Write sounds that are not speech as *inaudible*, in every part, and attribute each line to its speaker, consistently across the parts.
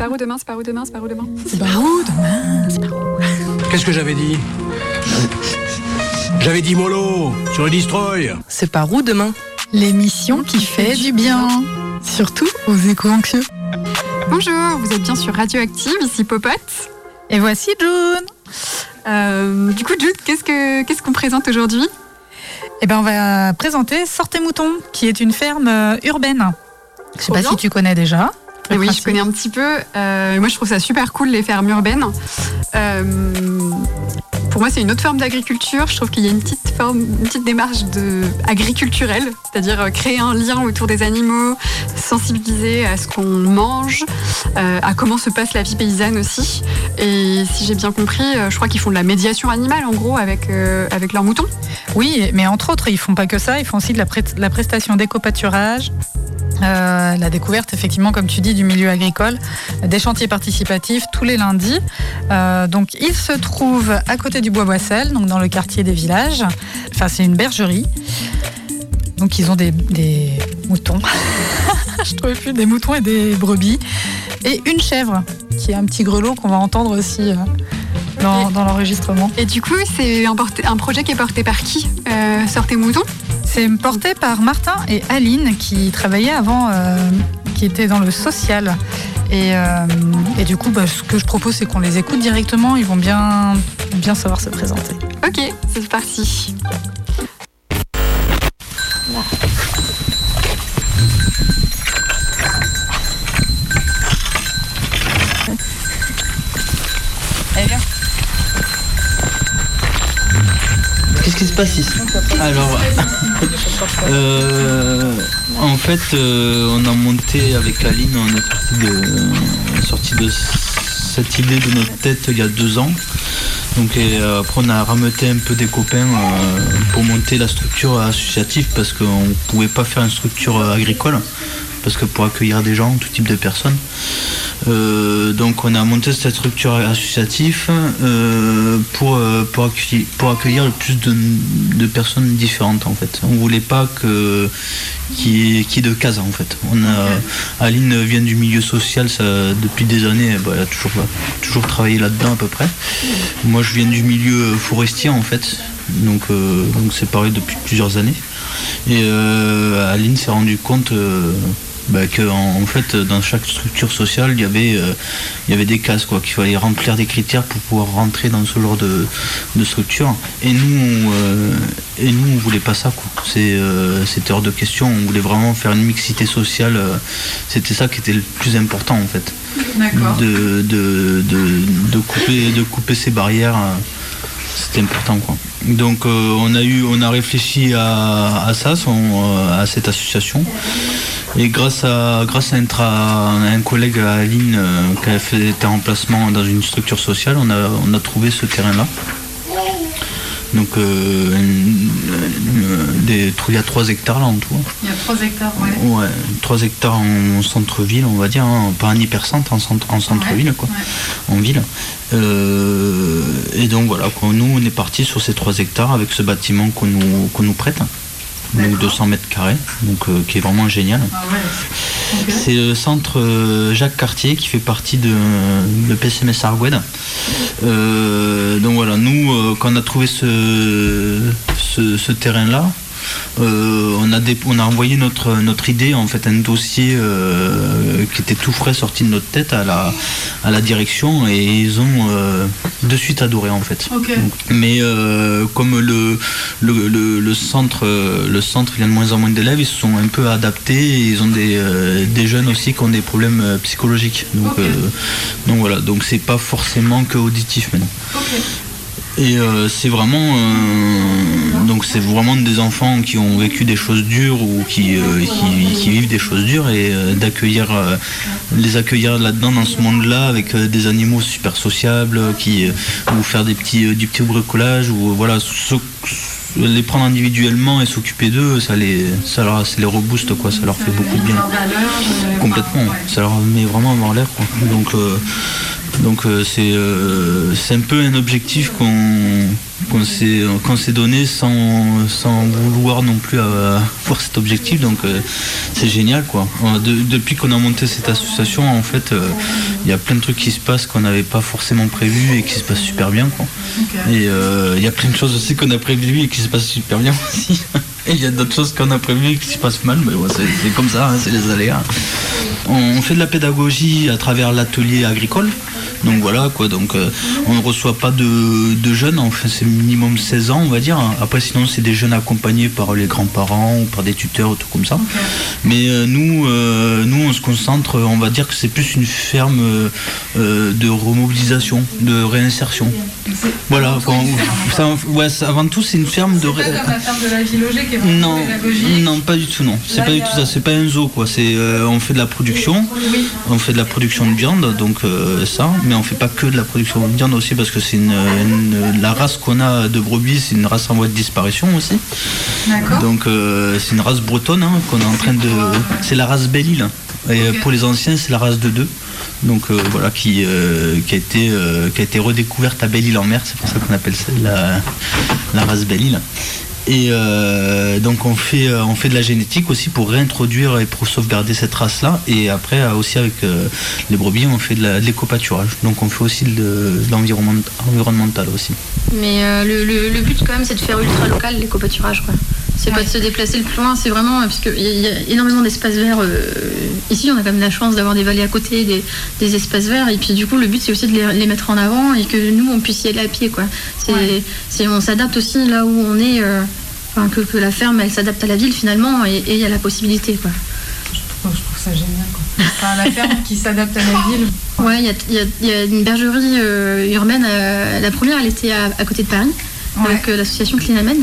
Speaker 1: Par où demain, c'est par où demain, c'est par où demain
Speaker 2: C'est par où demain C'est par où
Speaker 3: Qu'est-ce que j'avais dit J'avais dit mollo sur le destroy.
Speaker 2: C'est par où demain
Speaker 4: L'émission qui fait du bien, surtout aux éco-anxieux.
Speaker 1: Bonjour, vous êtes bien sur Radioactive, ici Popote.
Speaker 4: Et voici June.
Speaker 1: Euh, du coup, June, qu'est-ce que qu'est-ce qu'on présente aujourd'hui?
Speaker 4: Eh ben, on va présenter Sortez Mouton, qui est une ferme euh, urbaine. Je sais
Speaker 1: Trop
Speaker 4: pas
Speaker 1: bien.
Speaker 4: si tu connais déjà.
Speaker 1: Oui, je connais un petit peu. Euh, moi, je trouve ça super cool, les fermes urbaines. Euh, pour moi, c'est une autre forme d'agriculture. Je trouve qu'il y a une petite forme, une petite démarche de agriculturelle, c'est-à-dire euh, créer un lien autour des animaux, sensibiliser à ce qu'on mange, euh, à comment se passe la vie paysanne aussi. Et si j'ai bien compris, euh, je crois qu'ils font de la médiation animale, en gros, avec avec leurs moutons.
Speaker 4: Oui, mais entre autres, ils font pas que ça, ils font aussi de la, prestation d'éco-pâturage, la découverte, effectivement, comme tu dis, du milieu agricole, des chantiers participatifs tous les lundis. Donc, ils se trouvent à côté du Bois-Boissel, donc dans le quartier des villages. Enfin, c'est une bergerie. Donc, ils ont des, des moutons. *laughs* Je trouvais plus des moutons et des brebis. Et une chèvre, qui est un petit grelot qu'on va entendre aussi euh, dans, dans l'enregistrement.
Speaker 1: Et du coup, c'est un projet qui est porté par qui euh, Sortez moutons?
Speaker 4: C'est porté par Martin et Aline qui travaillaient avant, euh, qui étaient dans le social. Et, euh, et du coup, bah, ce que je propose, c'est qu'on les écoute directement. Ils vont bien, bien savoir se présenter.
Speaker 1: Ok, c'est parti.
Speaker 5: Qu'est-ce qui se passe ici? Alors, euh, en fait, euh, on a monté avec Aline, on est sorti de, cette idée de notre tête il y a deux ans. Donc euh, après on a rameuté un peu des copains pour monter la structure associative parce qu'on ne pouvait pas faire une structure agricole parce que pour accueillir des gens, tout type de personnes. Euh, donc on a monté cette structure associative euh, pour, euh, pour, accueillir, pour accueillir le plus de, de personnes différentes en fait. On voulait pas que qu'il y ait- qu'il y ait de cases en fait. On a, Aline vient du milieu social ça, depuis des années, bah, elle a toujours, toujours travaillé là-dedans à peu près. Moi je viens du milieu forestier en fait, donc euh, donc c'est pareil depuis plusieurs années. Et Aline s'est rendu compte bah, que en, en fait dans chaque structure sociale il y avait euh, il y avait des cases quoi qu'il fallait remplir des critères pour pouvoir rentrer dans ce genre de, de structure. Et nous on, euh, et nous on voulait pas ça quoi. C'est euh, c'était hors de question. On voulait vraiment faire une mixité sociale euh, c'était ça qui était le plus important en fait. De, de, de, de couper de couper ces barrières c'était important quoi. Donc euh, on a eu on a réfléchi à, ça, euh, à cette association. Et grâce à grâce à un collègue à Aline euh, qui a fait un remplacement dans une structure sociale, on a, on a trouvé ce terrain-là. Donc euh, des, il y a 3 hectares là en tout.
Speaker 4: Il y a 3 hectares,
Speaker 5: Ouais, 3 hectares en centre-ville, on va dire, hein, pas en hypercentre, en, centre, en centre-ville, quoi, en ville. Euh, et donc voilà, quoi, nous on est parti sur ces 3 hectares avec ce bâtiment qu'on nous, qu'on nous prête, donc 200 mètres carrés, donc, euh, qui est vraiment génial. C'est le centre euh, Jacques Cartier qui fait partie de, de PCMS. Euh, donc voilà, nous, euh, quand on a trouvé ce, ce, ce terrain-là, euh, on, a on a envoyé notre, notre idée, en fait, un dossier euh, qui était tout frais sorti de notre tête à la, à la direction et ils ont euh, de suite adoré, en fait. Donc, mais comme le, le, le- le centre, le centre il y a de moins en moins d'élèves, ils se sont un peu adaptés et ils ont des, des jeunes aussi qui ont des problèmes psychologiques. Donc, donc voilà, donc c'est pas forcément que auditif maintenant. Et euh, c'est vraiment, euh, donc c'est vraiment des enfants qui ont vécu des choses dures ou qui, euh, qui, vivent des choses dures et euh, d'accueillir, euh, les accueillir là-dedans dans ce monde-là avec des animaux super sociables, qui ou faire des petits, du petit bricolage ou voilà, les prendre individuellement et s'occuper d'eux, ça les, ça leur, ça les rebooste quoi, ça leur fait beaucoup de bien. Complètement, ça leur met vraiment en l'air quoi. Donc Donc c'est c'est un peu un objectif qu'on qu'on s'est donné sans, sans vouloir non plus avoir cet objectif. Donc euh, c'est génial quoi. Euh, de- depuis qu'on a monté cette association, en fait, euh, il y a plein de trucs qui se passent qu'on n'avait pas forcément prévu et qui se passent super bien quoi. Et euh, il y a plein de choses aussi qu'on a prévues et qui se passent super bien aussi. *laughs* Et il y a d'autres choses qu'on a prévues et qui se passent mal, mais ouais, c'est comme ça, hein, c'est les aléas. On, on fait de la pédagogie à travers l'atelier agricole. Donc voilà quoi, donc euh, on ne reçoit pas de, de jeunes, enfin c'est minimum 16 ans on va dire. Après sinon c'est des jeunes accompagnés par les grands-parents ou par des tuteurs ou tout comme ça. Mais euh, nous, euh, nous on se concentre, on va dire que c'est plus une ferme euh, de remobilisation, de réinsertion. Voilà, quand- ça, ouais, ça, avant tout c'est une ferme de... ré-
Speaker 4: la ferme de la vie logée qui est
Speaker 5: non, non, pas du tout, non. C'est pas du tout ça. C'est pas un zoo, quoi. C'est, on fait de la production. On fait de la production de viande, donc ça. Mais on fait pas que de la production de viande aussi parce que c'est une, une- la race qu'on a de brebis, c'est une race en voie de disparition aussi. Donc euh, c'est une race bretonne hein, qu'on est en train de. C'est la race Belle-Île. Et euh, pour les anciens, c'est la race de deux. Donc euh, voilà, qui, euh, qui, a été, qui a été redécouverte à Belle-Île en mer. C'est pour ça qu'on appelle ça la, la race Belle-Île. Et euh, donc on fait, euh, on fait de la génétique aussi pour réintroduire et pour sauvegarder cette race-là. Et après euh, aussi avec les brebis, on fait de l'éco-pâturage. Donc on fait aussi de, de l'environnement- environnemental aussi.
Speaker 6: Mais le, le- le but quand même c'est de faire ultra local l'éco-pâturage C'est pas de se déplacer le plus loin, c'est vraiment parce qu'il y, a énormément d'espaces verts. euh, ici, on a quand même la chance d'avoir des vallées à côté, des, des espaces verts, et puis du coup, le but c'est aussi de les, les mettre en avant et que nous on puisse y aller à pied quoi.
Speaker 4: Ouais.
Speaker 6: on s'adapte aussi là où on est, euh, enfin, que, que la ferme elle s'adapte à la ville finalement, et il y a la possibilité quoi.
Speaker 4: Je trouve, je trouve ça génial. Quoi. Enfin, la ferme qui s'adapte à la *laughs* ville.
Speaker 6: Ouais, il y y y a une bergerie euh, urbaine. euh, la première, elle était à, à côté de Paris,
Speaker 4: Ouais.
Speaker 6: avec euh, l'association Clean Amen.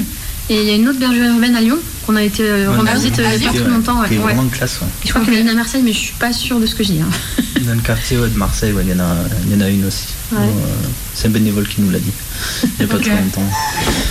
Speaker 6: Et il y a une autre bergerie urbaine à Lyon qu'on a été euh, rendre visite
Speaker 5: Lyon.
Speaker 6: euh, il y a pas
Speaker 5: est-
Speaker 6: très longtemps. ouais.
Speaker 5: qui est
Speaker 6: Ouais.
Speaker 5: classe. ouais.
Speaker 6: Je crois qu'il y en a une à Marseille, mais je suis pas sûre de ce que je dis. hein.
Speaker 5: Dans le quartier ouais, de Marseille, ouais, il y, en a- il y en a une aussi.
Speaker 6: Ouais.
Speaker 5: Euh, c'est un bénévole qui nous l'a dit. Il n'y a pas très longtemps.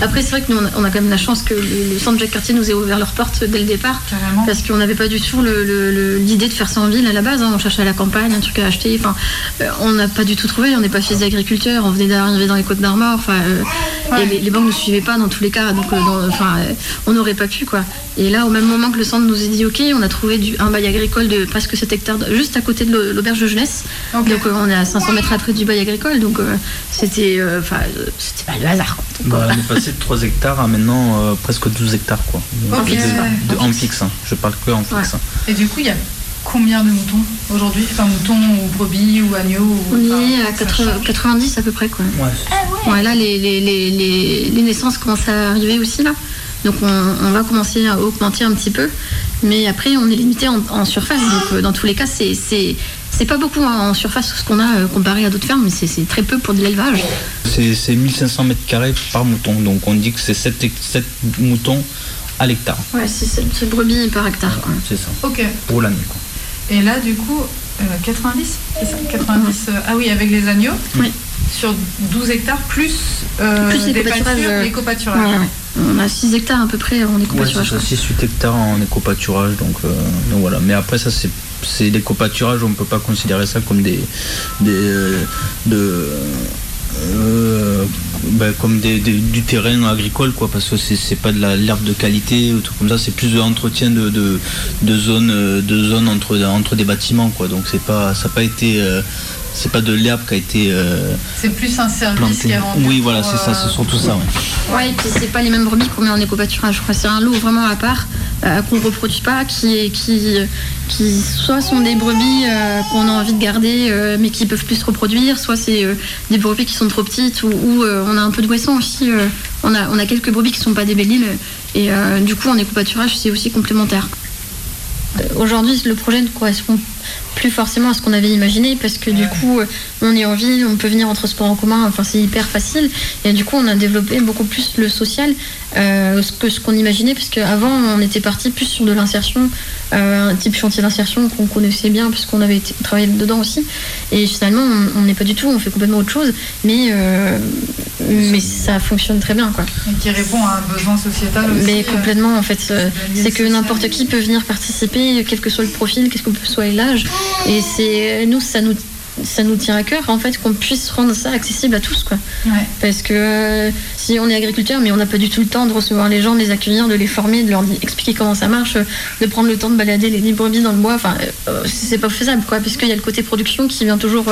Speaker 6: Après, c'est vrai que nous, on a, on a quand même la chance que le, le centre Jacques Cartier nous ait ouvert leurs portes dès le départ.
Speaker 4: Carrément.
Speaker 6: Parce qu'on n'avait pas du tout le- le- le- l'idée de faire ça en ville à la base. hein. On cherchait à la campagne, un truc à acheter. Enfin, euh, on n'a pas du tout trouvé. On n'est pas fils d'agriculteurs. On venait d'arriver dans les Côtes d'Armor. Enfin, euh, et les, les banques ne nous suivaient pas dans tous les cas. Donc, euh, dans- enfin, euh, on n'aurait pas pu quoi. Et là, au même moment que le centre nous a dit OK, on a trouvé du, un bail agricole de presque 7 hectares, juste à côté de l'au- de jeunesse. Donc, euh, on est à 500 mètres après du bail agricole. Donc, euh, c'était, euh, enfin, euh, c'était pas le hasard. quoi. Donc,
Speaker 5: Bah, on est passé de 3 hectares à maintenant euh, presque 12 hectares. Quoi.
Speaker 4: Ok.
Speaker 5: De- de- en fixe, hein. je parle que en fixe.
Speaker 6: Ouais.
Speaker 5: hein.
Speaker 4: Et du coup, il y a combien de moutons aujourd'hui? Enfin, moutons ou brebis ou agneaux ou-
Speaker 6: On est à
Speaker 4: ça
Speaker 6: 80
Speaker 4: change.
Speaker 6: 90 à peu près quoi.
Speaker 5: Ouais.
Speaker 6: Ouais, là les, les, les, les, les naissances commencent à arriver aussi là. Donc on, on va commencer à augmenter un petit peu. Mais après on est limité en, en surface. Donc dans tous les cas c'est c'est pas beaucoup en surface ce qu'on a euh, comparé à d'autres fermes, mais c'est très peu pour de l'élevage.
Speaker 5: C'est c'est 1500 mètres carrés par mouton. Donc on dit que c'est 7, moutons à l'hectare.
Speaker 6: Ouais, c'est c'est- c'est brebis par hectare. quoi.
Speaker 5: C'est ça.
Speaker 4: Ok.
Speaker 5: Pour l'année. quoi.
Speaker 4: Et là, du coup, euh, 90 c'est ça? 90. euh, ah oui, avec les agneaux?
Speaker 6: Oui.
Speaker 4: Sur 12 hectares, plus, euh,
Speaker 6: Plus
Speaker 4: des
Speaker 6: l'éco-pâturage,
Speaker 4: pâtures,
Speaker 6: euh,
Speaker 4: l'éco-pâturage.
Speaker 6: Ouais, ouais. On a 6 hectares à peu près en éco-pâturage.
Speaker 5: c'est ça, 6-8 hectares en éco-pâturage. Donc, euh, donc voilà. Mais après, ça, c'est c'est l'éco-pâturage. On ne peut pas considérer ça comme des. des euh, de, euh, ben, comme des, des- du terrain agricole quoi parce que c'est c'est pas de la- l'herbe de qualité ou tout comme ça c'est plus de l'entretien de, de, de zones de zones entre entre des bâtiments quoi donc c'est pas ça n'a pas été euh, c'est pas de l'herbe qui a été euh,
Speaker 4: C'est plus un service qu'avant.
Speaker 5: oui voilà c'est ça c'est
Speaker 4: euh,
Speaker 5: surtout ça ouais.
Speaker 6: Ouais, et puis c'est pas les mêmes brebis qu'on met en éco-pâturage. Je crois c'est un lot vraiment à part euh, qu'on reproduit pas, qui, est- qui, qui soit sont des brebis euh, qu'on a envie de garder, euh, mais qui peuvent plus se reproduire, soit c'est euh, des brebis qui sont trop petites ou, ou, euh, on a un peu de goisson aussi. euh, on a on a quelques brebis qui sont pas des belle et euh, du coup en éco-pâturage c'est aussi complémentaire. Euh, Aujourd'hui, le projet ne correspond plus forcément à ce qu'on avait imaginé parce que du coup, euh, on est en ville, on peut venir en transport en commun, enfin c'est hyper facile. Et du coup, on a développé beaucoup plus le social euh, que ce qu'on imaginait parce qu'avant, on était parti plus sur de l'insertion, euh, un type chantier d'insertion qu'on connaissait bien parce qu'on avait été, travaillé dedans aussi. Et finalement, on n'est pas du tout, on fait complètement autre chose, mais euh, mais ça fonctionne très bien quoi.
Speaker 4: Et qui répond à un besoin sociétal aussi.
Speaker 6: Mais complètement, en fait. C'est que n'importe qui peut venir participer, quel que soit le profil, quel que soit l'âge. Et c'est nous, ça nous ça nous tient à cœur en fait qu'on puisse rendre ça accessible à tous quoi. Parce que euh, si on est agriculteur mais on n'a pas du tout le temps de recevoir les gens, de les accueillir, de les former, de leur expliquer comment ça marche, euh, de prendre le temps de balader les brebis dans le bois, enfin euh, c'est pas faisable quoi, puisqu'il y a le côté production qui vient toujours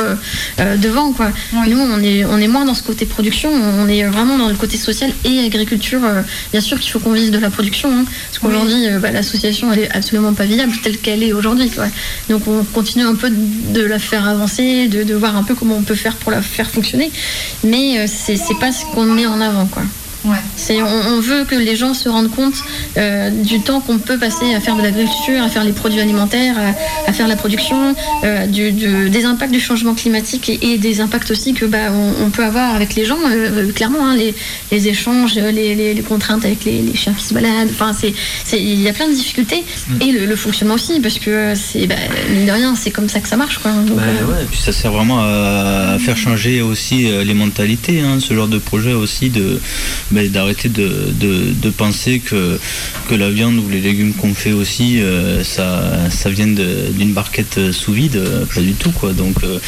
Speaker 6: devant quoi. Nous on est on est moins dans ce côté production, on est vraiment dans le côté social et agriculture. bien sûr qu'il faut qu'on vise de la production, hein, parce qu'aujourd'hui bah, l'association elle est absolument pas viable telle qu'elle est aujourd'hui. Donc on continue un peu de la faire avancer, de, de voir un peu comment on peut faire pour la faire fonctionner, mais euh, c'est c'est pas ce qu'on met en avant quoi. C'est, on, on veut que les gens se rendent compte euh, du temps qu'on peut passer à faire de l'agriculture, à faire les produits alimentaires, à, à faire la production, euh, du- du- des impacts du changement climatique et, et des impacts aussi que bah, on, on peut avoir avec les gens, euh, clairement, hein, les, les échanges, les, les- les contraintes avec les, les chiens qui se baladent. Enfin, c'est, il y a plein de difficultés et le, le fonctionnement aussi, parce que c'est bah, mine de rien, c'est comme ça que ça marche. Quoi. Donc,
Speaker 5: Bah
Speaker 6: euh,
Speaker 5: ouais, et puis ça sert vraiment à, faire changer aussi les mentalités, hein, ce genre de projet aussi, de d'arrêter de, de, de penser que, que la viande ou les légumes qu'on fait aussi, euh, ça, ça vient d'une barquette sous vide, euh, pas du tout quoi. Donc, euh,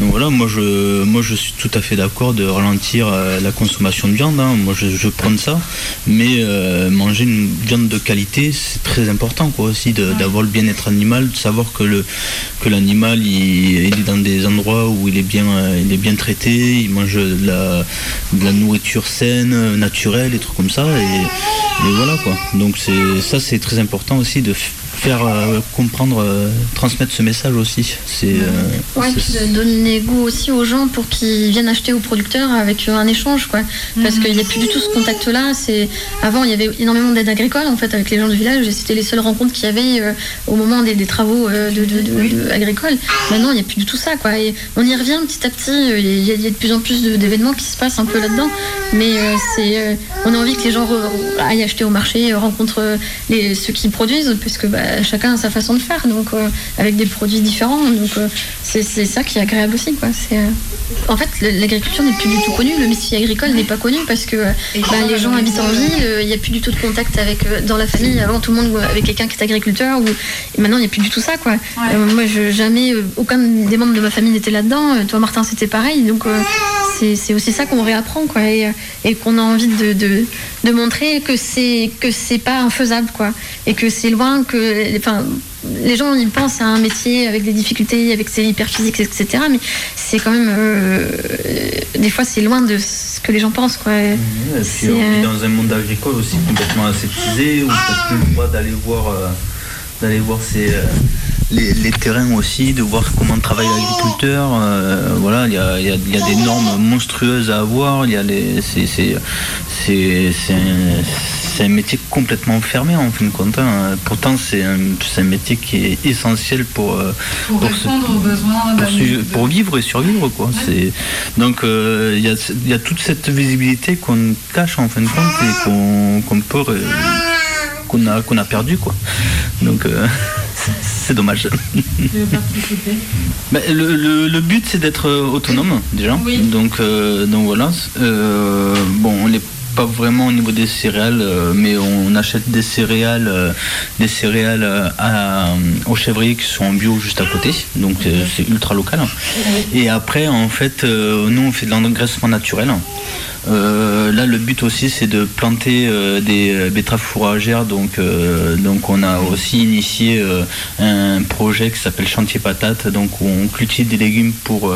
Speaker 5: donc voilà, moi je, moi je suis tout à fait d'accord de ralentir la consommation de viande, hein. moi je, je prends ça, mais manger une viande de qualité c'est très important quoi aussi, d'avoir le bien-être animal, de savoir que le que l'animal il, il est dans des endroits où il est bien il est bien traité, il mange de la, de la nourriture saine, naturelle, et trucs comme ça et, et voilà quoi. Donc c'est ça c'est très important aussi de faire euh, comprendre, euh, transmettre ce message aussi. C'est euh,
Speaker 6: Ouais, de donner goût aussi aux gens pour qu'ils viennent acheter aux producteurs avec un échange, quoi. Parce qu'il n'y a plus du tout ce contact-là. C'est avant, il y avait énormément d'aide agricole en fait avec les gens du village. et C'était les seules rencontres qu'il y avait euh, au moment des, des travaux de, de- de- de- agricoles. Maintenant, il n'y a plus du tout ça, quoi. Et on y revient petit à petit. Il y, a, il y a de plus en plus d'événements qui se passent un peu là-dedans. Mais c'est, on a envie que les gens aillent acheter au marché, rencontrent les, ceux qui produisent, parce que bah, chacun a sa façon de faire, donc euh, avec des produits différents. Donc euh, c'est ça qui est agréable aussi, quoi. Euh, En fait, l'agriculture n'est plus du tout connue, le métier agricole n'est pas connu parce que euh, bah, les gens habitent en ville, euh, il n'y a plus du tout de contact avec euh, dans la famille. Avant, tout le monde euh, avait quelqu'un qui est agriculteur, ou et maintenant il n'y a plus du tout ça, quoi. Euh, moi, je, jamais euh, aucun des membres de ma famille n'était là-dedans. Euh, Toi, Martin, c'était pareil. Donc euh, c'est aussi ça qu'on réapprend, quoi, et, euh, et qu'on a envie de, de, de montrer que c'est pas infaisable, quoi, et que c'est loin que, enfin, les gens ils pensent à un métier avec des difficultés, avec ses hyperphysiques, etc. Mais c'est quand même euh, des fois c'est loin de ce que les gens pensent, quoi.
Speaker 5: Et puis
Speaker 6: C'est,
Speaker 5: on vit
Speaker 6: euh,
Speaker 5: dans un monde agricole aussi complètement aseptisé où t'as plus le droit d'aller voir euh, d'aller voir ces, euh, les, les terrains aussi, de voir comment travaille l'agriculteur. voilà, il y a, il y a- il y a des normes monstrueuses à avoir. Il y a les, c'est, c'est, c'est, un, métier complètement fermé en fin de compte. hein. Pourtant, c'est un, métier qui est essentiel pour, euh,
Speaker 4: Pour
Speaker 5: Pour
Speaker 4: répondre aux besoins
Speaker 5: pour,
Speaker 4: d'un-
Speaker 5: su- pour vivre et survivre quoi. Donc euh, il y, a, il y a toute cette visibilité qu'on cache en fin de compte et qu'on peut qu'on a qu'on a perdu quoi. Donc euh, *laughs* c'est dommage. Ben, le, le- le but c'est d'être autonome déjà. Donc euh, donc voilà. Euh, bon on n'est pas vraiment au niveau des céréales, euh, mais on achète des céréales, euh, des céréales euh, à, au chèvrier qui sont en bio juste à côté, donc c'est ultra local. Et après, en fait, nous on fait de l'engraissement naturel. Euh, là, le but aussi, c'est de planter euh, des euh, betteraves fourragères. Donc, donc, on a aussi initié un projet qui s'appelle Chantier Patate. Donc, où on cultive des légumes pour,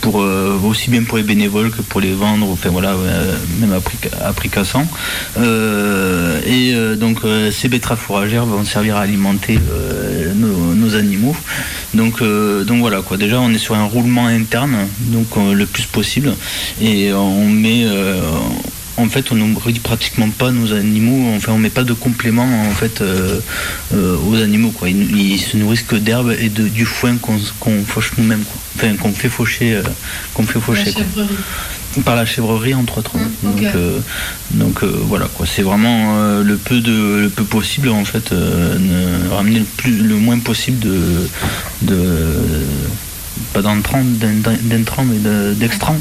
Speaker 5: pour aussi bien pour les bénévoles que pour les vendre. Enfin voilà, même à prix, cassant. Et donc, ces betteraves fourragères vont servir à alimenter nos animaux. Donc, euh, donc voilà quoi. Déjà, on est sur un roulement interne, donc euh, le plus possible, et on met, euh, en fait, on nourrit pratiquement pas nos animaux. Enfin, on met pas de compléments en fait euh, euh, aux animaux quoi. Ils, ils se nourrissent que d'herbe et de, du foin qu'on qu'on fauche nous-mêmes. Enfin, qu'on fait faucher, euh, qu'on fait faucher. quoi. Par la chèvrerie entre autres. Donc, euh, donc euh, voilà quoi. C'est vraiment euh, le peu de le peu possible en fait, ne- ramener le plus le moins possible de de pas d'entrants, d'in- d'intrants mais de- d'extrants.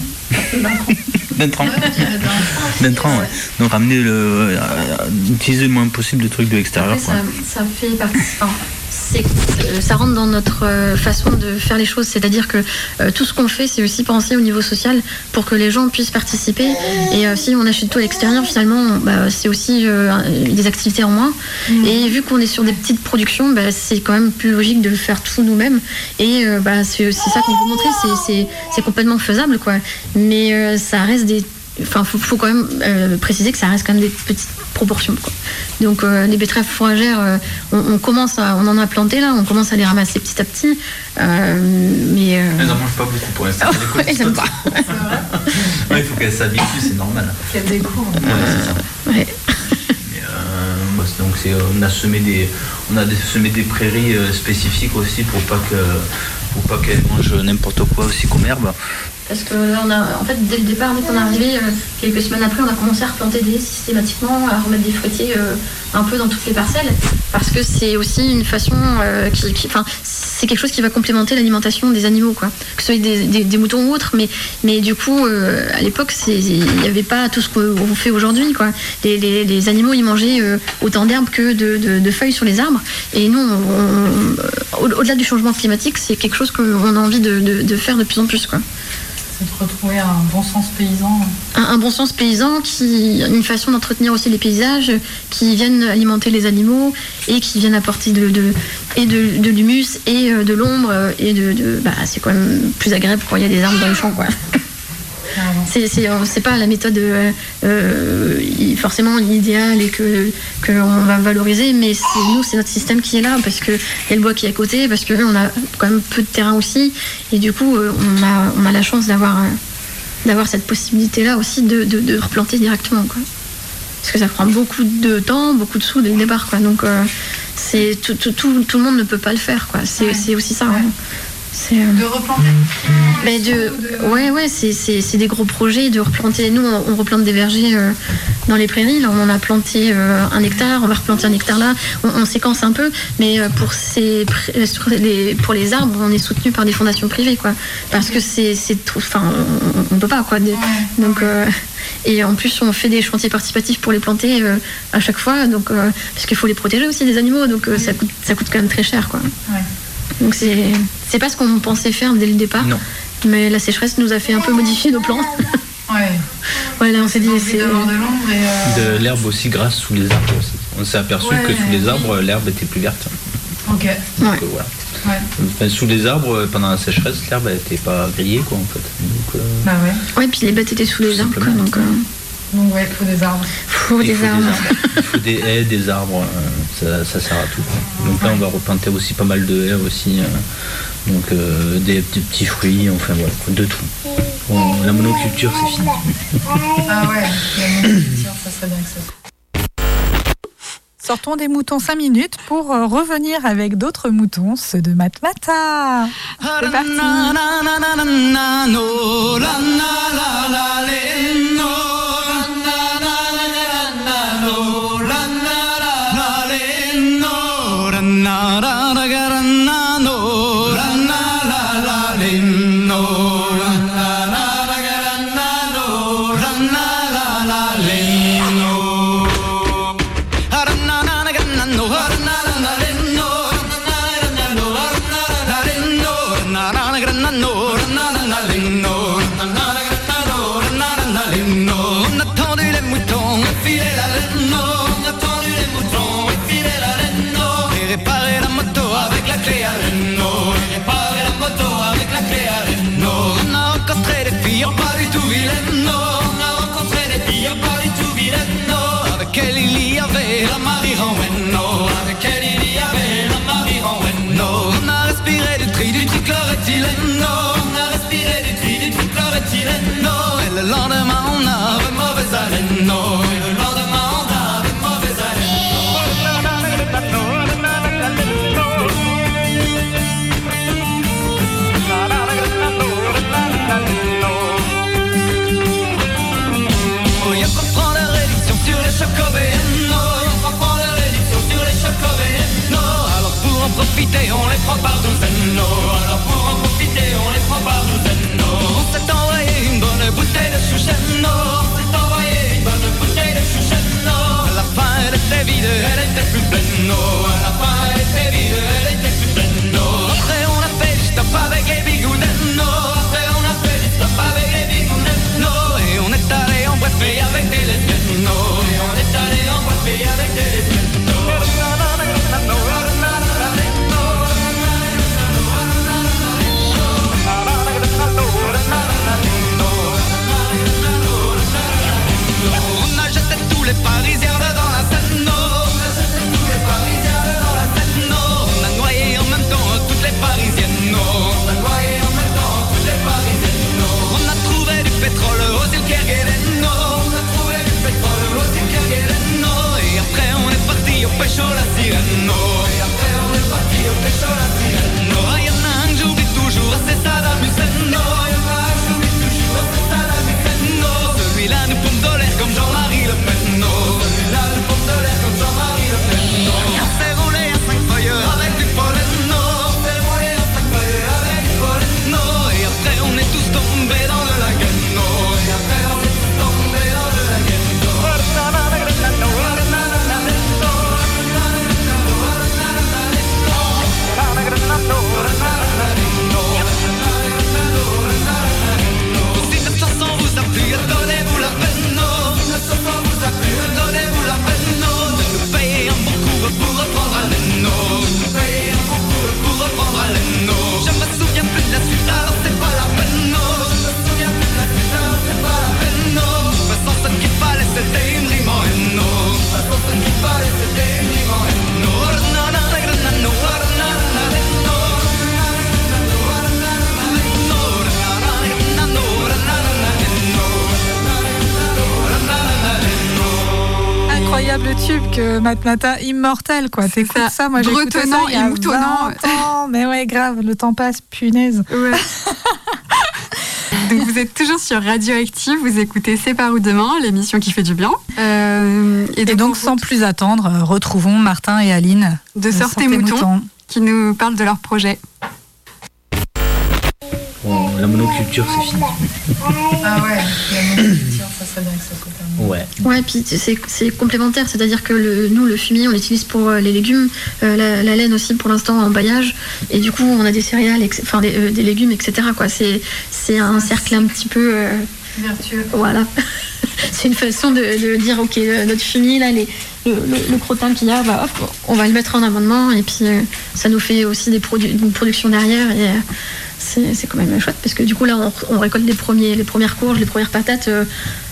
Speaker 5: D'intrants. *laughs* D'intrants, ouais. Donc ramener le utiliser le moins possible de trucs de l'extérieur
Speaker 6: ça, ça fait partie. C'est euh, ça rentre dans notre euh, façon de faire les choses. C'est-à-dire que euh, tout ce qu'on fait, c'est aussi penser au niveau social pour que les gens puissent participer. Et euh, si on achète tout à l'extérieur, finalement, bah, c'est aussi euh, des activités en moins. Et vu qu'on est sur des petites productions, bah, c'est quand même plus logique de faire tout nous-mêmes. Et bah, c'est ça qu'on veut montrer. C'est- complètement faisable, quoi. Mais ça reste des Enfin, faut, faut quand même euh, préciser que ça reste quand même des petites proportions. Quoi. Donc, euh, les betteraves fourragères, euh, on, on commence à, on en a planté là, on commence à les ramasser petit à petit. Euh, mais euh,
Speaker 5: Elles en mangent pas beaucoup pour l'instant. *laughs*
Speaker 6: Ouais, elles aiment pas. *laughs*
Speaker 5: Ouais, il faut qu'elles s'habituent, c'est normal.
Speaker 7: Qu'elle découvre.
Speaker 5: Ouais, c'est ça.
Speaker 6: ouais.
Speaker 5: Mais, euh, bah, c'est- donc c'est, on a semé des, on a semé des prairies euh, spécifiques aussi pour pas que, pour pas qu'elles mangent n'importe quoi aussi comme herbe.
Speaker 6: Parce que là, on a, en fait, dès le départ, dès qu'on est arrivé, euh, quelques semaines après, on a commencé à replanter des systématiquement, à remettre des fruitiers euh, un peu dans toutes les parcelles, parce que c'est aussi une façon euh, qui, enfin, c'est quelque chose qui va complémenter l'alimentation des animaux, quoi. Que ce soit des, moutons ou autres, mais, mais du coup, à l'époque, il n'y avait pas tout ce qu'on fait aujourd'hui, quoi. Les, animaux, ils mangeaient autant d'herbes que de, feuilles sur les arbres, et nous, au-delà du changement climatique, c'est quelque chose qu'on a envie de, de- de faire de plus en plus, quoi
Speaker 7: C'est de retrouver un bon sens paysan.
Speaker 6: un, bon sens paysan, qui, une façon d'entretenir aussi les paysages, qui viennent alimenter les animaux et qui viennent apporter de, l'humus et euh, de l'ombre et de, de- bah, c'est quand même plus agréable quand il y a des arbres dans le champ quoi. *laughs*
Speaker 7: Carrément.
Speaker 6: C'est, c'est, euh, c'est pas la méthode euh, euh, forcément idéale et que qu'on va valoriser, mais c'est, nous c'est notre système qui est là parce que il y a le bois qui est à côté, parce que on a quand même peu de terrain aussi et du coup on a on a la chance d'avoir d'avoir cette possibilité là aussi de, de, de replanter directement quoi. Parce que ça prend beaucoup de temps, beaucoup de sous dès le départ quoi. Donc euh, c'est tout, tout, tout, tout le monde ne peut pas le faire quoi. C'est,
Speaker 7: Ouais.
Speaker 6: aussi ça.
Speaker 7: Ouais.
Speaker 6: hein. Euh,
Speaker 7: De replanter
Speaker 6: mais de, ouais, ouais, c'est, c'est, c'est des gros projets de replanter. Nous, on, on replante des vergers euh, dans les prairies. Là, on en a planté euh, un hectare, on va replanter un hectare là. On, on séquence un peu, mais pour, ces, les, pour les arbres, on est soutenu par des fondations privées, quoi. Parce que c'est, c'est trop. Enfin, on, on peut pas, quoi. Donc, euh, et en plus, on fait des chantiers participatifs pour les planter euh, à chaque fois, donc euh, parce qu'il faut les protéger aussi des animaux, donc euh, ça coûte, ça coûte quand même très cher, quoi.
Speaker 7: Ouais.
Speaker 6: Donc c'est, c'est pas ce qu'on pensait faire dès le départ.
Speaker 5: Non.
Speaker 6: Mais la sécheresse nous a fait un peu modifier nos plans. *laughs*
Speaker 7: Ouais.
Speaker 6: ouais, là on s'est dit, c'est.
Speaker 7: d'avoir de l'ombre et. euh,
Speaker 5: De l'herbe aussi grasse sous les arbres aussi. On s'est aperçu
Speaker 7: Ouais,
Speaker 5: que sous les
Speaker 7: oui.
Speaker 5: arbres, l'herbe était plus verte.
Speaker 7: Ok.
Speaker 5: Donc,
Speaker 6: Ouais.
Speaker 5: euh, voilà.
Speaker 7: Ouais.
Speaker 5: Enfin, sous les arbres, pendant la sécheresse, l'herbe n'était pas grillée quoi en fait. Donc, euh,
Speaker 7: Bah ouais.
Speaker 6: Ouais, puis les bêtes étaient sous les arbres, quoi, donc euh,
Speaker 7: Donc ouais, il faut des arbres.
Speaker 6: faut
Speaker 5: il
Speaker 6: des
Speaker 5: faut
Speaker 6: arbres.
Speaker 5: il faut des haies, des arbres, ça, ça sert à tout. quoi. Donc là, on va replanter aussi pas mal de haies aussi. Donc euh, des, des petits fruits, enfin voilà, de tout. Bon, la monoculture, c'est fini.
Speaker 7: Ah ouais, la monoculture, ça serait bien que ça. Sortons des moutons 5 minutes pour euh, revenir avec d'autres moutons, ceux de Matmata. C'est parti.
Speaker 8: Profiter, on les prend par douzaines,
Speaker 4: Matmata, immortel quoi. T'écoutes
Speaker 1: ça.
Speaker 4: ça, moi j'ai écouté ça il y a
Speaker 1: et moutonnant.
Speaker 4: 20 ans. Mais ouais, grave, le temps passe, punaise.
Speaker 1: Ouais. *laughs* Donc vous êtes toujours sur Radioactive, vous écoutez C'est par où demain, l'émission qui fait du bien. Euh,
Speaker 4: Et donc, sans plus attendre, retrouvons Martin et Aline
Speaker 1: de
Speaker 4: de
Speaker 1: Sortez Mouton qui nous parlent de leur projet.
Speaker 5: Bon, la monoculture, c'est fini.
Speaker 4: Ah ouais, la monoculture, ça serait bien que ça soit.
Speaker 5: Ouais.
Speaker 6: Ouais, puis c'est complémentaire, c'est-à-dire que le, nous, le fumier, on l'utilise pour euh, les légumes, euh, la, la laine aussi pour l'instant en baillage, et du coup, on a des céréales, enfin des, euh, des légumes, etc. quoi. C'est c'est un cercle un petit peu. euh,
Speaker 4: Vertueux.
Speaker 6: voilà. *laughs* c'est une façon de, de dire, ok, notre fumier, là, les, le, le- le crottin qu'il y a, bah, hop, on va le mettre en amendement, et puis euh, ça nous fait aussi des produ- une production derrière, et euh, c'est c'est quand même chouette, parce que du coup, là, on, on récolte les, premiers, les premières courges, les premières patates.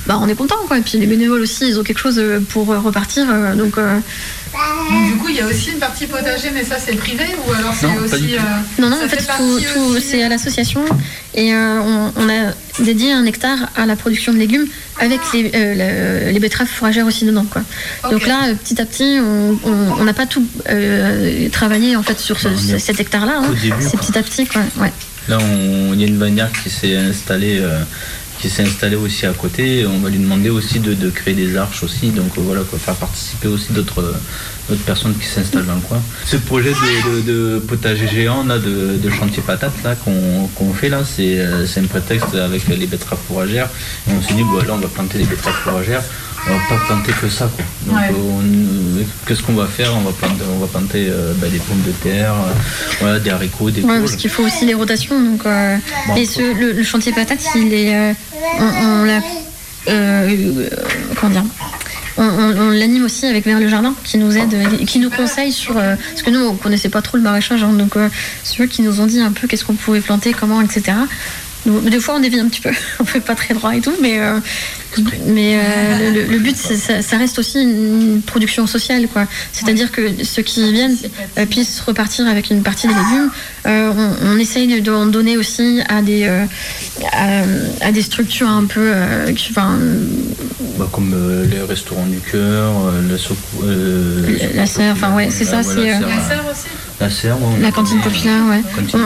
Speaker 6: Bah, on est content quoi. Et puis les bénévoles aussi, ils ont quelque chose euh, pour euh, repartir. euh, donc euh,
Speaker 4: Donc, du coup, il y a aussi une partie potager, mais ça c'est privé ou alors c'est aussi. euh,
Speaker 6: non, non,
Speaker 4: Ça
Speaker 6: en fait,
Speaker 4: fait
Speaker 6: tout,
Speaker 4: partie
Speaker 6: tout-
Speaker 4: aussi-
Speaker 6: c'est à l'association et euh, on, on a dédié un hectare à la production de légumes avec les, euh, le- les betteraves fourragères aussi dedans quoi. Donc là, petit à petit, on- n'a pas tout euh, travaillé en fait sur ce-
Speaker 5: Bah,
Speaker 6: cet hectare-là. hein. C'est petit à petit quoi. Ouais.
Speaker 5: Là, on- il y a une bannière qui s'est installée, euh, qui s'est installée aussi à côté. On va lui demander aussi de, de créer des arches aussi. Donc euh, voilà, quoi, faire participer aussi d'autres euh, d'autres personnes qui s'installent dans le coin. Ce projet de, de- de potager géant, là, de, chantier patate, là, qu'on fait là, c'est euh, c'est un prétexte avec les betteraves fourragères. Et on s'est dit, voilà, on va planter des betteraves fourragères. On va pas planter que ça, quoi. Donc,
Speaker 4: Ouais.
Speaker 5: euh, qu'est-ce qu'on va faire? On va planter, on va planter euh, bah, des pommes de terre, euh, voilà, des haricots, des
Speaker 6: Ouais, parce qu'il faut aussi les rotations. Donc, euh,
Speaker 5: Bon.
Speaker 6: et ce, le, le chantier patate, il est, on, on l'a, comment dire, on, on- on l'anime aussi avec Vers le jardin, qui nous aide, qui nous conseille sur, parce que nous on connaissait pas trop le maraîchage, hein, donc euh, c'est eux qui nous ont dit un peu qu'est-ce qu'on pouvait planter, comment, etc. Des fois on dévie un petit peu, *laughs* on fait pas très droit et tout, mais mais euh, le, le but ça, ça reste aussi une production sociale, quoi. C'est-à-dire que ceux qui viennent euh, puissent repartir avec une partie des légumes. Euh, on, on essaye d'en donner aussi à des, euh, à, à des structures un peu. euh, qui- enfin,
Speaker 5: Bah, comme euh, les restaurants du cœur, euh, la, euh,
Speaker 6: La- Serre, enfin, ouais, c'est ça,
Speaker 5: la-
Speaker 6: c'est,
Speaker 5: serre
Speaker 4: aussi
Speaker 5: la Serre, ouais,
Speaker 6: la
Speaker 5: a-
Speaker 6: cantine populaire, ouais.
Speaker 5: Cantine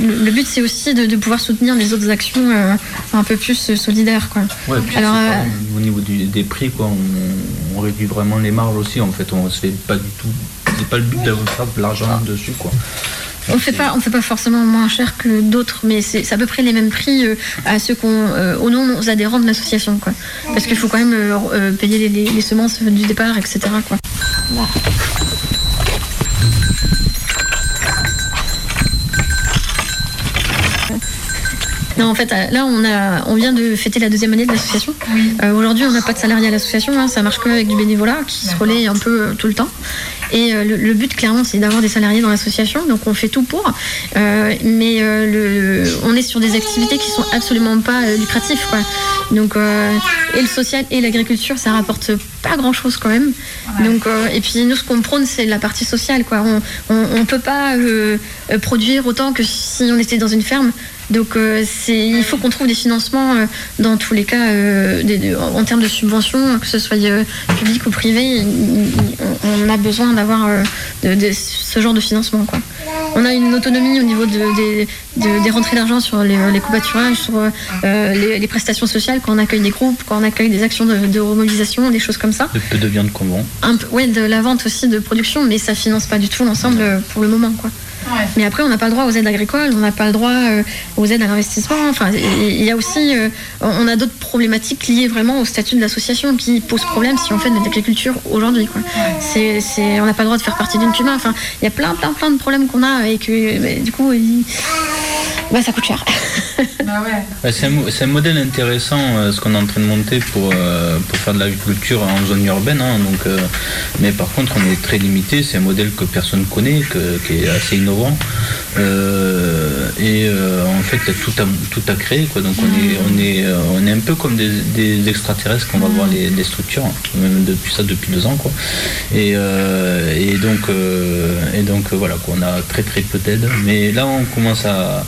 Speaker 6: le, le but, c'est aussi de, de pouvoir soutenir les autres actions euh, un peu plus solidaires, quoi.
Speaker 5: Ouais,
Speaker 6: Alors, euh,
Speaker 5: au niveau du- des prix, quoi, on, on réduit vraiment les marges aussi. En fait, on se fait pas du tout. C'est pas le but d'avoir de l'argent dessus, quoi.
Speaker 6: On fait pas, on fait pas forcément moins cher que d'autres, mais c'est à peu près les mêmes prix euh, à ceux qu'on, euh, aux non aux adhérents de l'association, quoi. Parce qu'il faut quand même euh, euh, payer les, les- les semences du départ, etc. Quoi. Non, en fait, euh, là, on, a, on vient de fêter la deuxième année de l'association. Euh, Aujourd'hui, on n'a pas de salariés à l'association, hein, ça marche que avec du bénévolat qui se relaie un peu euh, tout le temps. Et euh, le, le but, clairement, c'est d'avoir des salariés dans l'association, donc on fait tout pour. Mais le, on est sur des activités qui sont absolument pas lucratives, quoi. Donc, et le social et l'agriculture, ça rapporte pas grand-chose quand même. Donc, et puis nous, ce qu'on prône, c'est la partie sociale, quoi. On, on peut pas produire autant que si on était dans une ferme. Donc euh, il faut qu'on trouve des financements euh, dans tous les cas euh, des- en, termes de subventions, que ce soit public ou privé. on, on a besoin d'avoir de, de ce genre de financement. Quoi. On a une autonomie au niveau de- des, de- des rentrées d'argent sur les, les covoiturages, sur les, les prestations sociales, quand on accueille des groupes, quand on accueille des actions de, remobilisation, des choses comme ça.
Speaker 5: Le peu de viande qu'on vend.
Speaker 6: Un ouais, de la vente aussi de production, mais ça finance pas du tout l'ensemble pour le moment. Quoi.
Speaker 4: Ouais.
Speaker 6: Mais après, on n'a pas le droit aux aides agricoles, on n'a pas le droit euh, aux aides à l'investissement. Enfin, il y a aussi, euh, on a d'autres problématiques liées vraiment au statut de l'association qui posent problème si on fait de l'agriculture aujourd'hui. quoi. C'est, c'est, on n'a pas le droit de faire partie d'une CUMA. Enfin, il y a plein, plein, plein de problèmes qu'on a et que, bah, du coup, il- bah, ça coûte cher.
Speaker 4: Bah ouais.
Speaker 5: Ouais, C'est un, un modèle intéressant euh, ce qu'on est en train de monter pour, euh, pour faire de l'agriculture en zone urbaine. hein, donc, euh, mais par contre, on est très limité. C'est un modèle que personne connaît, que- qui est assez innovant. Euh, et euh, en fait, il y a tout à, tout à créer. Quoi. Donc, on est, on, est, on est un peu comme des, des extraterrestres qu'on va voir les, les structures, même depuis ça depuis deux ans. Quoi. Et, euh, et donc, euh, et donc euh, voilà, quoi, on a très très peu d'aide. Mais là, on commence à,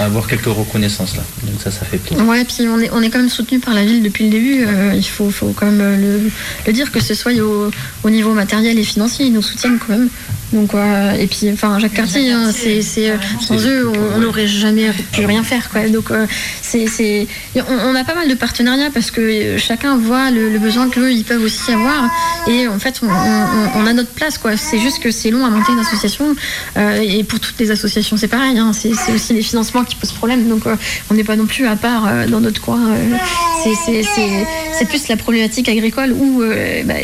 Speaker 5: avoir quelques reconnaissances là. Donc ça, ça fait plaisir.
Speaker 6: Ouais, puis on est, on est quand même soutenu par la ville depuis le début. euh, il faut, faut quand même euh, le, le dire, que ce soit au, au niveau matériel et financier, ils nous soutiennent quand même. Donc, euh, et puis, enfin, Jacques Cartier, hein, c'est, c'est, euh, sans eux, on- n'aurait jamais pu rien faire. Quoi. Donc, euh, c'est, c'est, on, on a pas mal de partenariats parce que chacun voit le, le besoin qu'eux, ils peuvent aussi avoir. Et en fait, on, on- on a notre place. Quoi. C'est juste que c'est long à monter une association. Euh, et pour toutes les associations, c'est pareil. hein. C'est, c'est aussi les financements qui posent problème. Donc, euh, on n'est pas non plus à part euh, dans notre coin. euh, c'est, c'est, c'est, c'est plus la problématique agricole où euh, bah,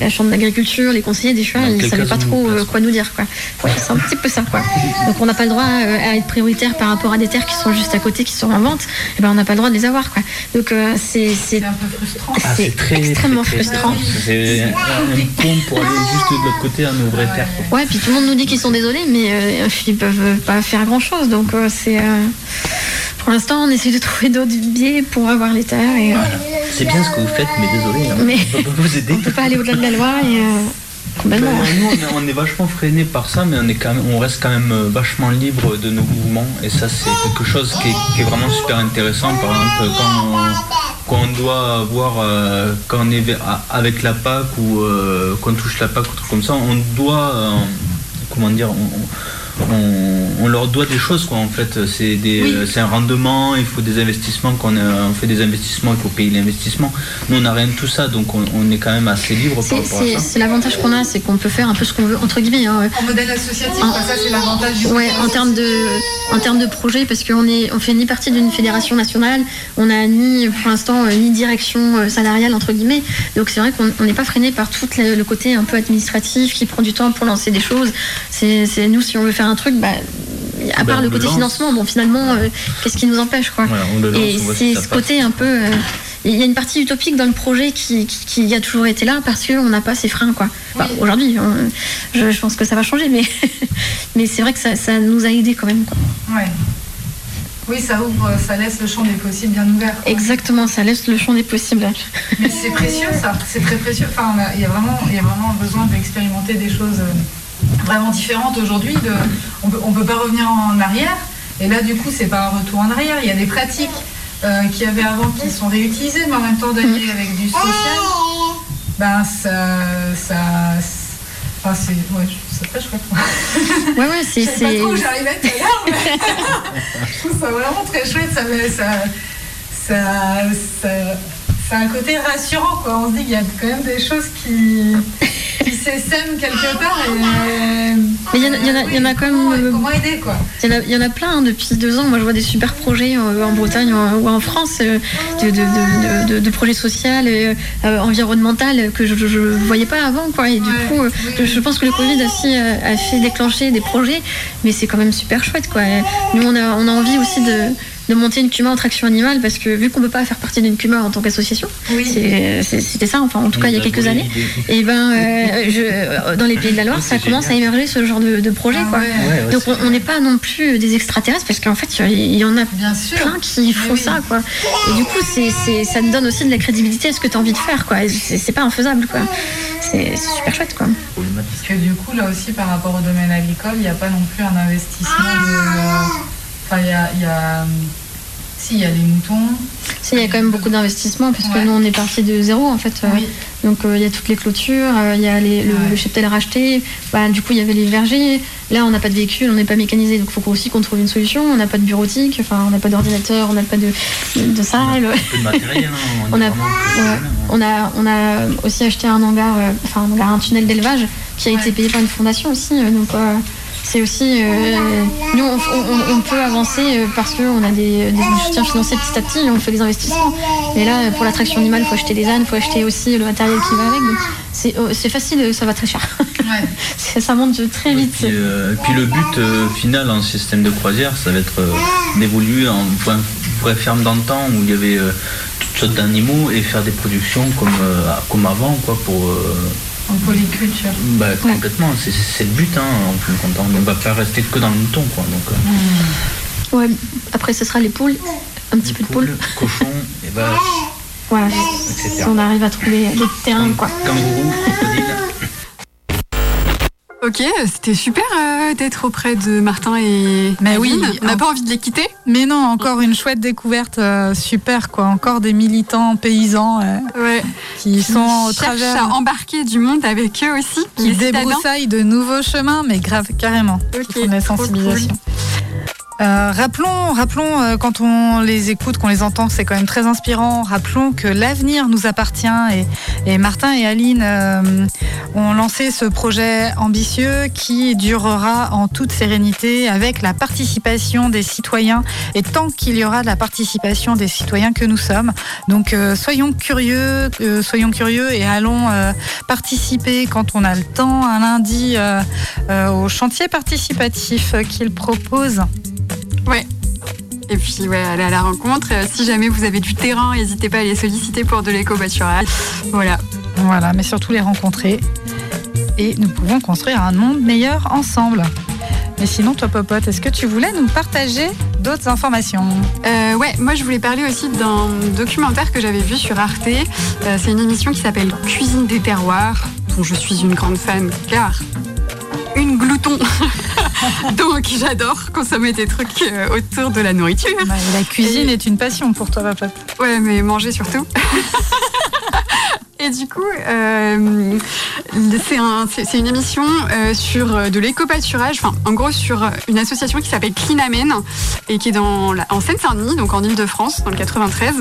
Speaker 6: la chambre d'agriculture, les conseillers des choix,
Speaker 5: Dans
Speaker 6: ils
Speaker 5: quel
Speaker 6: savaient pas trop euh, quoi nous dire. Quoi. Ouais, c'est un petit peu ça. Quoi. Donc, on n'a pas le droit euh, à être prioritaire par rapport à des terres qui sont juste à côté, qui sont en vente. Et ben, on n'a pas le droit de les avoir. Quoi. Donc, euh, c'est, c'est,
Speaker 4: un peu frustrant.
Speaker 5: Ah,
Speaker 6: c'est
Speaker 5: très,
Speaker 6: extrêmement
Speaker 5: très, très,
Speaker 6: frustrant.
Speaker 5: C'est un, pour aller juste de l'autre côté à nos vraies terres.
Speaker 6: Ouais, puis tout le monde nous dit qu'ils sont désolés, mais euh, ils peuvent pas faire grand chose. Donc euh, c'est. Euh, pour l'instant, on essaie de trouver d'autres biais pour avoir les terres et euh,
Speaker 5: C'est bien ce que vous faites, mais désolé, hein.
Speaker 6: Mais-
Speaker 5: on peut pas vous aider.
Speaker 6: on peut pas aller au-delà de la loi et euh.
Speaker 5: Ben, nous, on est, on est vachement freiné par ça, mais on, est quand même, on reste quand même vachement libre de nos mouvements. Et ça, c'est quelque chose qui est, qui est vraiment super intéressant. Par exemple, quand on, quand on doit avoir, euh, quand on est avec la PAC ou euh, qu'on touche la PAC ou truc comme ça, on doit, euh, comment dire, on, on- on leur doit des choses quoi en fait c'est des
Speaker 6: Oui.
Speaker 5: euh, c'est un rendement il faut des investissements qu'on a- on fait des investissements il faut payer l'investissement nous on n'a rien de tout ça donc on, on est quand même assez libre par
Speaker 6: C'est-
Speaker 5: rapport à
Speaker 6: C'est
Speaker 5: ça
Speaker 6: c'est l'avantage qu'on a, c'est qu'on peut faire un peu ce qu'on veut, entre guillemets. hein.
Speaker 4: En modèle associatif, ça c'est l'avantage du
Speaker 6: Ouais, en termes de, en termes de projet, parce qu'on est, on fait ni partie d'une fédération nationale, on n'a ni, pour l'instant, euh, ni direction euh, salariale entre guillemets. Donc c'est vrai qu'on on n'est pas freiné par tout le, le côté un peu administratif qui prend du temps pour lancer des choses. C'est c'est nous, si on veut faire un truc, bah, à part
Speaker 5: on
Speaker 6: le côté
Speaker 5: lance.
Speaker 6: financement, bon finalement, euh, qu'est-ce qui nous empêche quoi
Speaker 5: Voilà,
Speaker 6: Et c'est ce
Speaker 5: passe.
Speaker 6: côté un peu. euh, il y a une partie utopique dans le projet qui, qui, qui a toujours été là parce qu'on n'a pas ces freins. quoi. Enfin, Aujourd'hui, je, je pense que ça va changer, mais, *laughs* mais c'est vrai que ça, ça nous a aidés quand même. quoi.
Speaker 4: Ouais. Oui, ça ouvre, ça laisse le champ des possibles bien ouvert. quoi.
Speaker 6: Exactement, ça laisse le champ des possibles.
Speaker 4: Mais c'est précieux ça, c'est très précieux. Enfin, on a- il y a vraiment, il y a vraiment besoin d'expérimenter des choses euh, vraiment différentes aujourd'hui. De, on peut, on peut pas revenir en arrière. Et là, du coup, c'est pas un retour en arrière. Il y a des pratiques euh, qu'il y avait avant qui sont réutilisées, mais en même temps d'allier avec du social. Ben ça, ça, enfin, c'est, ouais, très chouette. quoi.
Speaker 6: Ouais, ouais, c'est.
Speaker 4: Je sais pas
Speaker 6: c'est-
Speaker 4: trop où j'arrivais tout à mais *laughs* je trouve ça vraiment très chouette. Ça, ça, ça, ça, ça a un côté rassurant, quoi. On se dit qu'il y a quand même des choses qui, qui s'essaiment quelque part. Et,
Speaker 6: Mais il y en a- il y en a- il y en a quand même,
Speaker 4: Comment,
Speaker 6: euh,
Speaker 4: comment aider, quoi.
Speaker 6: Il y, en a, il y en a plein hein, depuis deux ans. Moi, je vois des super projets euh, en Bretagne ou en France, euh, de, de, de- de- de projets sociaux, euh, euh, environnementaux que je ne voyais pas avant. Quoi. Et du coup, euh,
Speaker 4: oui.
Speaker 6: je, je pense que le Covid aussi euh, a fait déclencher des projets, mais c'est quand même super chouette. Quoi. Et nous, on a, on a envie aussi de, de monter une CUMA en traction animale parce que vu qu'on ne peut pas faire partie d'une CUMA en tant qu'association,
Speaker 4: Oui.
Speaker 6: c'était ça, enfin, en tout cas, il y a quelques années. Et ben, euh, je, dans les pays de la Loire, ça commence
Speaker 5: génial.
Speaker 6: à émerger ce genre de, de projet.
Speaker 4: Ah
Speaker 6: quoi.
Speaker 4: ouais.
Speaker 5: Ouais, ouais,
Speaker 6: Donc on n'est pas non plus des extraterrestres parce qu'en fait il y en a
Speaker 4: Bien sûr.
Speaker 6: plein qui font
Speaker 4: oui.
Speaker 6: ça quoi. Et du coup c'est c'est- ça te donne aussi de la crédibilité à ce que tu as envie de faire quoi. C'est pas infaisable quoi. C'est super chouette quoi.
Speaker 4: Parce que du coup, là aussi, par rapport au domaine agricole, il n'y a pas non plus un investissement de. euh, Enfin, il y a. il y a- Si, il y a les moutons.
Speaker 6: Si, il y a quand même beaucoup d'investissements parce que
Speaker 4: Ouais.
Speaker 6: nous on est parti de zéro en fait. Euh,
Speaker 4: Oui.
Speaker 6: Donc euh, il y a toutes les clôtures, euh, il y a les- le,
Speaker 4: Ouais.
Speaker 6: le cheptel racheté, bah, du coup il y avait les vergers. Là on n'a pas de véhicule, on n'est pas mécanisé, donc il faut aussi qu'on trouve une solution. On n'a pas de bureautique, enfin on n'a pas d'ordinateur, on n'a pas de, de salle.
Speaker 5: De *laughs* on,
Speaker 6: a,
Speaker 5: vraiment
Speaker 6: ouais,
Speaker 5: professionnel,
Speaker 6: on, a, on a aussi acheté un hangar, euh, enfin un hangar, un tunnel d'élevage qui a été payé par une fondation aussi. euh, donc euh, c'est aussi, euh, nous on, on- on peut avancer euh, parce qu'on a des, des soutiens financiers petit à petit, on fait des investissements. Mais là pour l'attraction animale, il faut acheter des ânes, il faut acheter aussi le matériel qui va avec. Donc c'est euh, c'est facile, ça va très cher.
Speaker 4: Ouais. *laughs*
Speaker 6: ça monte très
Speaker 5: Et
Speaker 6: vite.
Speaker 5: puis, euh, et puis le but euh, final en système de croisière, ça va être euh, d'évoluer en vraie, vraie ferme d'antan où il y avait euh, toutes sortes d'animaux et faire des productions comme, euh, comme avant, quoi, pour.
Speaker 4: En polyculture.
Speaker 5: bah, complètement, c'est le but, hein, en plus content. On va pas rester que dans le mouton, quoi. Donc, euh,
Speaker 6: Ouais, après ce sera les poules, un petit peu de poules.
Speaker 5: cochons, et vaches,
Speaker 6: Voilà, si on arrive à trouver des terrains quoi.
Speaker 5: Kangourous, crocodiles.
Speaker 1: Ok, c'était super euh, d'être auprès de Martin et
Speaker 4: Mais oui.
Speaker 1: On n'a
Speaker 4: en-
Speaker 1: pas envie de les quitter.
Speaker 4: Mais non, encore une chouette découverte, euh, super quoi. Encore des militants paysans euh,
Speaker 1: Ouais.
Speaker 4: qui sont au travers,
Speaker 1: à embarquer du monde avec eux aussi.
Speaker 4: qui
Speaker 1: les
Speaker 4: débroussaillent de nouveaux chemins, mais grave, carrément.
Speaker 1: Ok,
Speaker 4: qui font de la
Speaker 1: trop
Speaker 4: sensibilisation. Euh, rappelons, rappelons euh, quand on les écoute, qu'on les entend, c'est quand même très inspirant. Rappelons que l'avenir nous appartient et, Martin et Aline euh, ont lancé ce projet ambitieux qui durera en toute sérénité avec la participation des citoyens et tant qu'il y aura de la participation des citoyens que nous sommes. Donc soyons curieux, soyons curieux et allons participer quand on a le temps un lundi au chantier participatif qu'ils proposent.
Speaker 1: Et puis, ouais, aller à la rencontre. Euh, Si jamais vous avez du terrain, n'hésitez pas à les solliciter pour de l'éco-bâturage. Voilà.
Speaker 4: Voilà, mais surtout les rencontrer. Et nous pouvons construire un monde meilleur ensemble. Mais sinon, toi, Popote, est-ce que tu voulais nous partager d'autres informations?
Speaker 1: Euh, ouais, moi je voulais parler aussi d'un documentaire que j'avais vu sur Arte. Euh, c'est une émission qui s'appelle Cuisine des terroirs, dont je suis une grande fan car une glouton. *laughs* *laughs* Donc j'adore consommer des trucs euh, autour de la nourriture.
Speaker 4: Bah, La cuisine est une passion pour toi, Popote.
Speaker 1: Ouais, mais manger surtout. *laughs* Et du coup, euh, c'est un- c'est- c'est une émission euh, sur de l'éco-pâturage, enfin, en gros, sur une association qui s'appelle Clean Amen et qui est dans la- en Seine-Saint-Denis, donc en Ile-de-France, dans le 93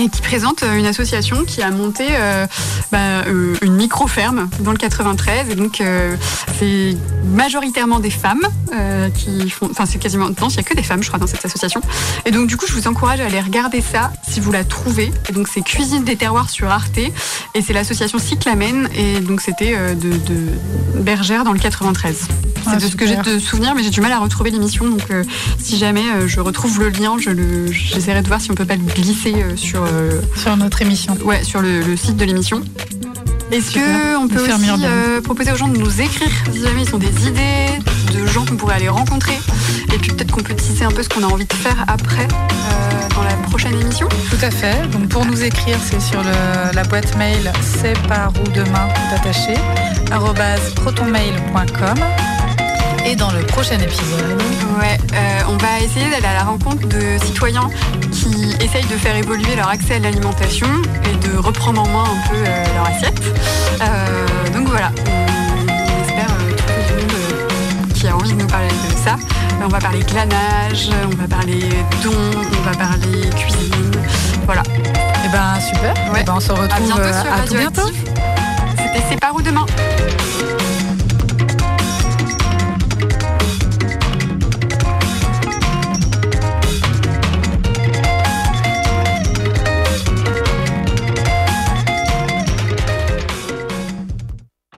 Speaker 1: et qui présente euh, une association qui a monté euh, bah, euh, une micro-ferme dans le 93. Et donc, euh, c'est majoritairement des femmes euh, qui font. Enfin, c'est quasiment. Non, il n'y a que des femmes, je crois, dans cette association. Et donc, du coup, je vous encourage à aller regarder ça si vous la trouvez. Et donc, c'est Cuisine des terroirs sur Arte. Et c'est l'association Cyclamen. Et donc, c'était de, de Bergère dans le 93. C'est
Speaker 4: Ah,
Speaker 1: de ce que j'ai de souvenir, mais j'ai du mal à retrouver l'émission. Donc, si jamais je retrouve le lien, je j'essaierai de voir si on peut pas le glisser sur, euh,
Speaker 4: Sur notre émission.
Speaker 1: ouais, sur le, le site de l'émission. Est-ce
Speaker 4: Super.
Speaker 1: qu'on peut aussi euh, proposer aux gens de nous écrire si jamais ils ont des idées, de gens qu'on pourrait aller rencontrer Et puis peut-être qu'on peut tisser un peu ce qu'on a envie de faire après, euh, dans la prochaine émission?
Speaker 4: Tout à fait. Donc pour nous écrire, c'est sur le- la boîte mail c'est par ou demain tout attaché protonmail.com. Et dans le prochain épisode,
Speaker 1: Ouais, euh, on va essayer d'aller à la rencontre de citoyens qui essayent de faire évoluer leur accès à l'alimentation et de reprendre en main un peu euh, leur assiette. Euh, donc voilà, on, espère trouver du monde qui a envie de nous parler de ça. On va parler glanage, on va parler dons, on va parler cuisine. Voilà.
Speaker 4: eh ben super.
Speaker 1: Ouais.
Speaker 4: Eh ben, on se
Speaker 1: À
Speaker 4: retrouve
Speaker 1: bientôt
Speaker 4: euh,
Speaker 1: sur
Speaker 4: à tout bientôt.
Speaker 1: C'était C'est par où demain